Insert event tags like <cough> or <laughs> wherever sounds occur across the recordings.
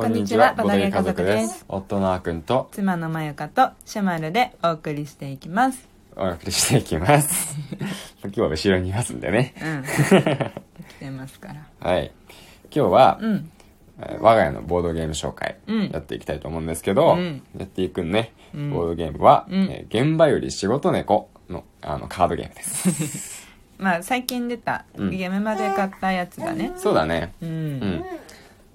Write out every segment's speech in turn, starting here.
こんにちはボドゲ家族です。夫のあくんと妻のまゆかとシャマルでお送りしていきます。お送りしていきます。<laughs> 今日は後ろにいますんでね。うん。<laughs> 来てますから。はい。今日は、うん。えー我が家のボードゲーム紹介うん。やっていきたいと思うんですけど、うん。やっていくね、うん。ボードゲームは、うん。えー現場より仕事猫のあのカードゲームです。<laughs> まあ最近出たうん。ゲームまで買ったやつだね。そうだね。うん、うん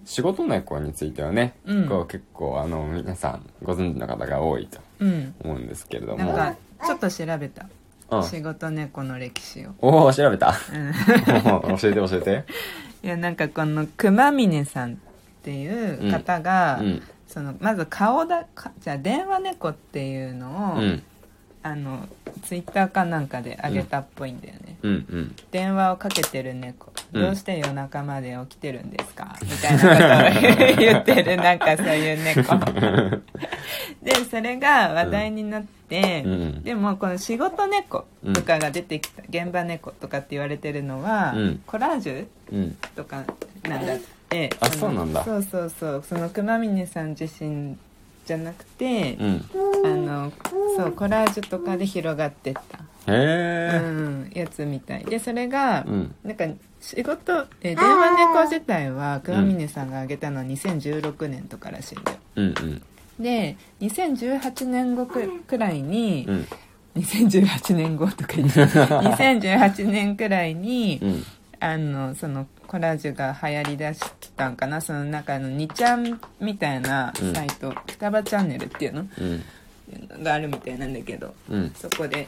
仕事猫についてはね、うん。こう結構あの皆さんご存知の方が多いとうん。思うんですけれども。なんかちょっと調べた、うん。仕事猫の歴史を。おお調べた。うん。<laughs> 教えて教えて。いやなんかこの熊峰さんっていう方が、うん。そのまず顔だかじゃあ電話猫っていうのを、うんあのツイッターかなんかであげたっぽいんだよね、うんうん。電話をかけてる猫。うん。どうして夜中まで起きてるんですか、みたいなことを言ってる <laughs> なんかそういう猫。<laughs> でそれが話題になって、うん。でもこの仕事猫とかが出てきた、現場猫とかって言われてるのは、うん。コラージュうん。とかなんだって。あのそうなんだ。そうそうそう。その熊峰さん自身じゃなくて、うん。あのそうコラージュとかで広がってった。へえうん、やつみたい。でそれが、うん。なんか仕事え電話猫自体は熊峰さんが挙げたのは2016年とからしいんだよ。うんうん。で2018年後くくらいに、うん。2018年後とか言って <laughs> 2018年くらいに、うんあのそのコラージュが流行りだしたんかな？その中の2ちゃんみたいなサイト、双葉チャンネルっていうの？うん。があるみたいなんだけどうん。そこで。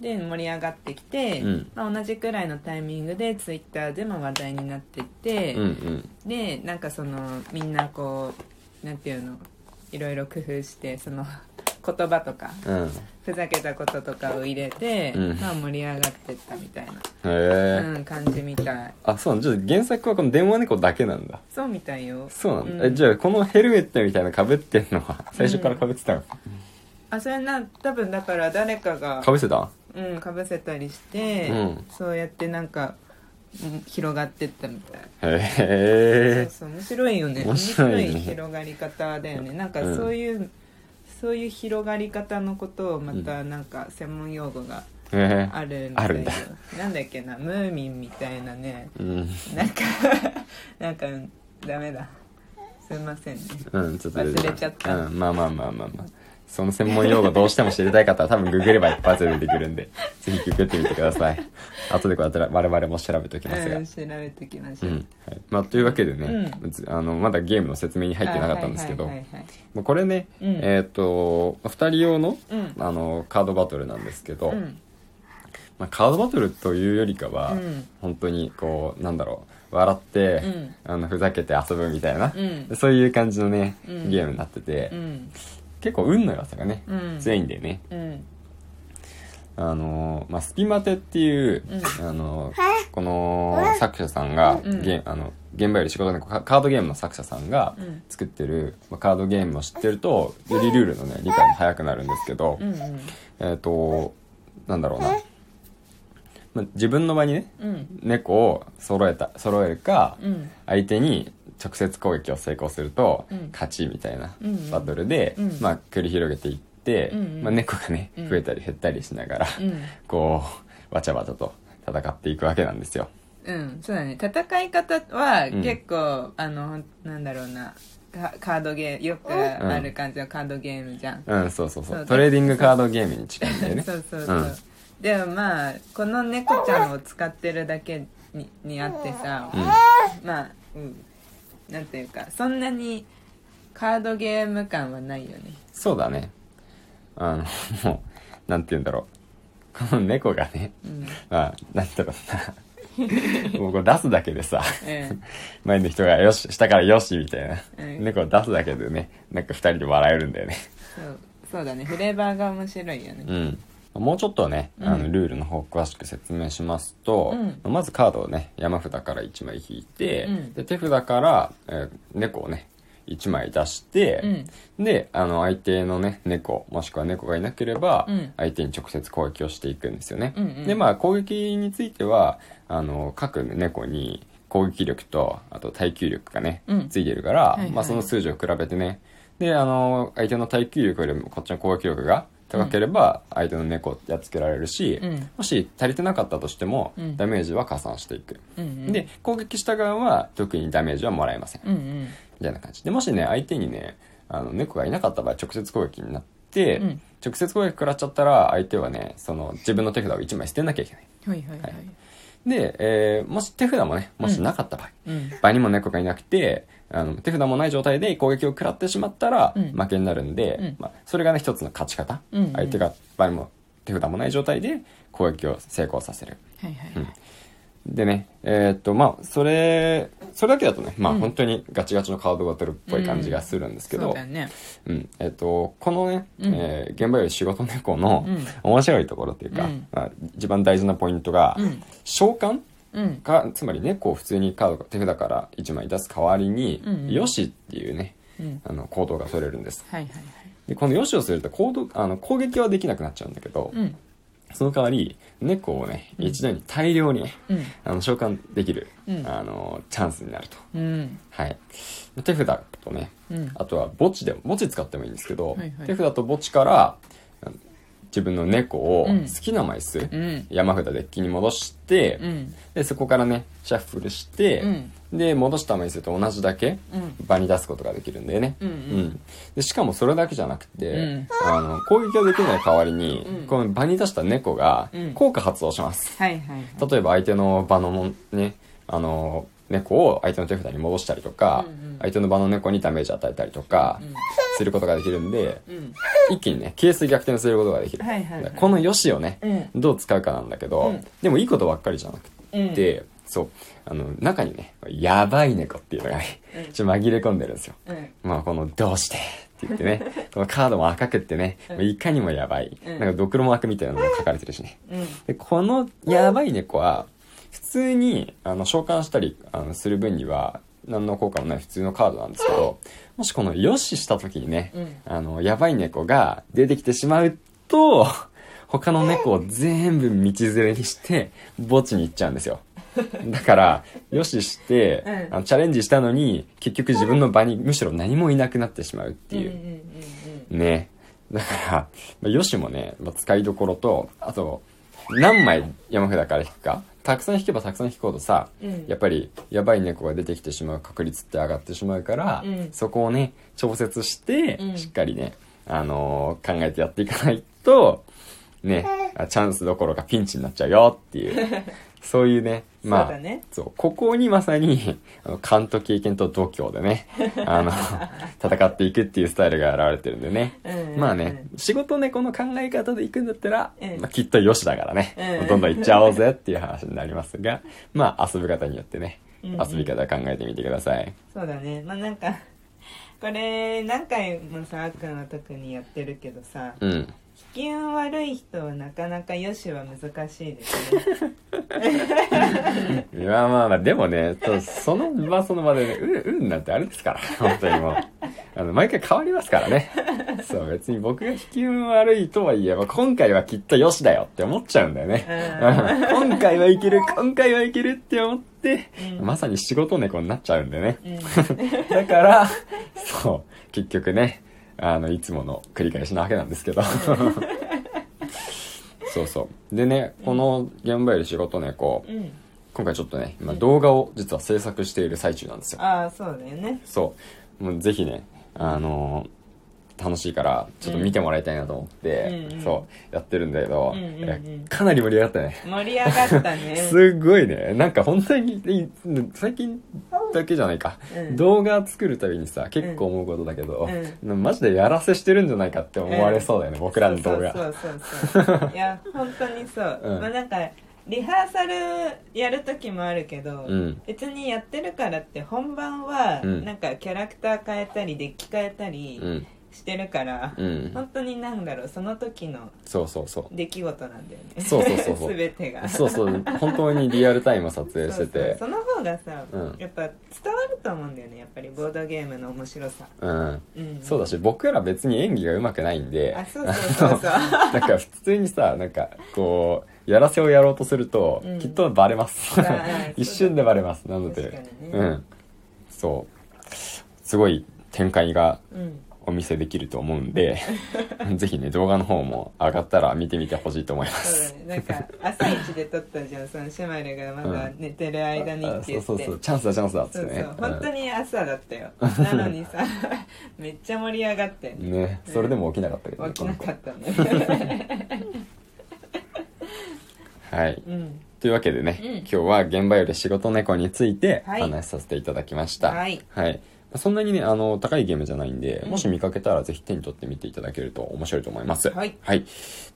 で盛り上がってきて、うん。まあ、同じくらいのタイミングでツイッターでも話題になってて、うんうん。でなんかそのみんなこうなんていうの？いろいろ工夫してその言葉とかうん。ふざけたこととかを入れて、うん。まあ、盛り上がってったみたいな、うん、感じみたい。あそうなんじゃあ原作はこの電話猫だけなんだ。そうみたいよ。そうなんだ、うん。えじゃあこのヘルメットみたいなかぶってんのは最初からかぶってたのあそれな多分だから誰かがかぶせた？うんかぶせたりして、うん。そうやってなんか、うん広がってったみたい。へえ。そうそう面白いよね。面白い広がり方だよね。なんかうん。そういう、そういう広がり方のことをまたなんか専門用語があるみたいよ。あるんだ。なんだっけな？ムーミンみたいなね。うん。なんか <laughs> なんかダメだ。すいませんね。うんちょっと忘れちゃった。うんまあまあまあまあまあその専門用語どうしても知りたい方は多分ググれば一発で出てくるんでぜひググってみてください。後でこうやって我々も調べておきますが。うん調べてきましょう、うんはい。まあ、というわけでね、うつあのまだゲームの説明に入ってなかったんですけど、これね、うん。えっ、と2人用の,、うん。あのカードバトルなんですけど、うん。まあ、カードバトルというよりかは、うん。本当にこうなんだろう笑って、うん。あのふざけて遊ぶみたいな、うん。そういう感じのね、うん。ゲームになってて、うん結構運の良さがね、うん。強いんでね。うんあのーまあ、スピマテっていう、うん。あのーこの作者さんが、うん。ゲあの現場より仕事のカカードゲームの作者さんがうん。作ってる、まあ、カードゲームを知ってるとよりルールのね理解も早くなるんですけど、うんうん。えっ、となんだろうな、まあ、自分の場にねうん。猫を揃えた揃えるか、うん。相手に直接攻撃を成功するとうん。勝ちみたいなうんバトルで、うん。まあ、繰り広げていって、まあ、猫がねうん。増えたり減ったりしながら、うん。こうわちゃわちゃと戦っていくわけなんですよ。うん。そうだね。戦い方はうん。結構、あのなんだろうな。カカードゲームよくある感じのカードゲームじゃん、うんそうそうそう。そう。トレーディングカードゲームに近いんだよね。そうそうそう、うん。でもまあこの猫ちゃんを使ってるだけににあってさ、まあうんなんていうかそんなにカードゲーム感はないよね。そうだね。あのもうなんて言うんだろう。この猫がねうん。まあなんだろうな。もうこれ出すだけでさうん <laughs> 前の人がよし下からよしみたいな、うん猫を出すだけでねなんか二人で笑えるんだよね。そうそうだね。フレーバーが面白いよね。うんもうちょっとね、あのうんルールの方詳しく説明しますと、まずカードをね山札から1枚引いて、うん。で手札から、えー猫をね1枚出して、であの相手のね猫もしくは猫がいなければ、うん。相手に直接攻撃をしていくんですよね、うんうん。でまあ攻撃についてはあの各猫に攻撃力とあと耐久力がね、うん。ついてるから、はいはい。まあ、その数字を比べてね。であの相手の耐久力よりもこっちの攻撃力が高ければ相手の猫をやっつけられるし、うん。もし足りてなかったとしても、うん。ダメージは加算していく、うんうん。で攻撃した側は特にダメージはもらえません、うんうん。みたいな感じ。でもしね相手にねあの猫がいなかった場合直接攻撃になって、うん。直接攻撃食らっちゃったら相手はねその自分の手札を1枚捨てなきゃいけない。はいはいはい。で、えーもし手札もねもしなかった場合、うん。場にも猫がいなくてあの手札もない状態で攻撃を食らってしまったらうん。負けになるんで、うん。まあ、それがね一つの勝ち方、うんうん。相手が場にも手札もない状態で攻撃を成功させる。はいはいはい。でねえーっとまあそれそれだけだとねまあうん。本当にガチガチのカードバトルっぽい感じがするんですけど、そうだよね。うん。えっとこのね、うん。えー現場より仕事猫のうん。面白いところっていうか、うん。まあ、一番大事なポイントが、うん。召喚うん。かつまり猫を普通にカード手札から1枚出す代わりにうんうん「よし」っていうねうん。あの行動が取れるんです。はいはいはい。でこの「よし」をすると行動あの攻撃はできなくなっちゃうんだけど、うん。その代わり猫をね一度に大量に、うん。あの召喚できる、うん。あのチャンスになると。うん。はい。手札とねうん。あとは墓地でも墓地使ってもいいんですけど、はいはい。手札と墓地から自分の猫をうん。好きな枚数、うん。山札デッキに戻して、うん。でそこからねシャッフルして、うん。で戻した枚数と同じだけうん。場に出すことができるんだよね、うんうん。でしかもそれだけじゃなくて、うん。あの攻撃ができない代わりに、うん。この場に出した猫がうん。効果発動します、はいはいはい。例えば相手の場のもねあの猫を相手の手札に戻したりとか、うんうん。相手の場の猫にダメージ与えたりとかうんすることができるんで、うん。一気にねケース逆転することができる、はいはいはい。この良しをね、うん。どう使うかなんだけど、うん。でもいいことばっかりじゃなくうん。て、そう。あの中にねやばい猫っていうのがね、うん。ちょっと紛れ込んでるんですよ。うん。まあこの「どうして?」って言ってね <laughs> このカードも赤くってね、うん。いかにもやばい、うん。なんかドクロマークみたいなのも書かれてるしね。うん。でこのやばい猫は普通にあの召喚したりあのする分には何の効果もない普通のカードなんですけどもしこの「よし」した時にね、うん。あのやばい猫が出てきてしまうと <laughs> 他の猫を全部道連れにして墓地に行っちゃうんですよ。だからよしして、うん。あのチャレンジしたのに結局自分の場にむしろ何もいなくなってしまうっていう、うんうんうんね。だから、まあ、よしもね、まあ、使いどころとあと何枚山札から引くかたくさん引けばたくさん引くほどさ、うん。やっぱりやばい猫が出てきてしまう確率って上がってしまうから、うん。そこをね調節して、うん。しっかりね、あのー考えてやっていかないとねあチャンスどころかピンチになっちゃうよっていう。<laughs> そういうねまあそうだね。そうここにまさにあの勘と経験と度胸でねあの <laughs> 戦っていくっていうスタイルが現れてるんでね、うんまあね仕事猫の考え方でいくんだったら、うん。まあ、きっとよしだからね、うん。どんどんいっちゃおうぜっていう話になりますがまあ遊び方によってね、遊び方考えてみてください。そうだね。まあなんか <laughs> これ何回もさあっくんは特にやってるけどさうん。悪い人はなかなかよしは難しいですね。<laughs> いやまあまあでもねその場その場でねうんうんなんてあれですから本当にもう。あの毎回変わりますからね <laughs> そう別に僕が引き運悪いとはいえば今回はきっとよしだよって思っちゃうんだよね。うん。<laughs> 今回はいける今回はいけるって思って、うん。まさに仕事猫になっちゃうんでね。うん。<laughs> だからそう結局ねあのいつもの繰り返しなわけなんですけど。そうそう。でねこの現場より仕事猫うん。今回ちょっとね今動画を実は制作している最中なんですよ。ああそうだよね。そう。もうぜひねあのー楽しいからちょっと見てもらいたいなと思って、うんうん。そうやってるんだけど、うんうんうん。かなり盛り上がったね。盛り上がったね。<laughs> すっごいね。なんか本当にい最近だけじゃないか、うん。動画作るたびにさ結構思うことだけど、うマジでやらせしてるんじゃないかって思われそうだよね、僕らの動画。そうそうそうそう。<laughs> いや本当にそう、うん。まあなんかリハーサルやる時もあるけど、うん。別にやってるからって本番はうん。なんかキャラクター変えたりデッキ変えたりうんしてるから、うん。本当になんだろうその時のそうそうそう。出来事なんだよね。そうそうそうそう。<laughs> 全てが。そうそう。本当にリアルタイム撮影してて。その方がさ、うん。やっぱ伝わると思うんだよねやっぱりボードゲームの面白さ、うん。うん、そうだし僕ら別に演技が上手くないんで。あそうそうそうそう。なんか普通にさなんかこうやらせをやろうとすると、うん。きっとバレます。<laughs> 一瞬でバレます。なので、ね。うん。そう。すごい展開がうんお見せできると思うんで <laughs> ぜひね動画の方も上がったら見てみてほしいと思います。そうだねなんか朝一で撮ったじゃんそのシェマルがまだ寝てる間にって言って、あそうそうそうチャンスだチャンスだっつそうってね。そう本当に朝だったよ、<laughs> なのにさめっちゃ盛り上がってうんねそれでも起きなかったけどね <laughs> 起きなかったねはい。うん。というわけでね、うん。今日は現場より仕事猫についておはい。話しさせていただきました。はいそんなにね、あの、高いゲームじゃないんで、うんもし見かけたらぜひ手に取ってみていただけると面白いと思います。はい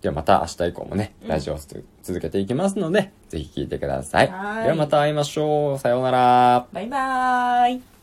ではまた明日以降もね、うんラジオをつ続けていきますので、ぜひ聞いてください。はいではまた会いましょう。さようなら。バイバーイ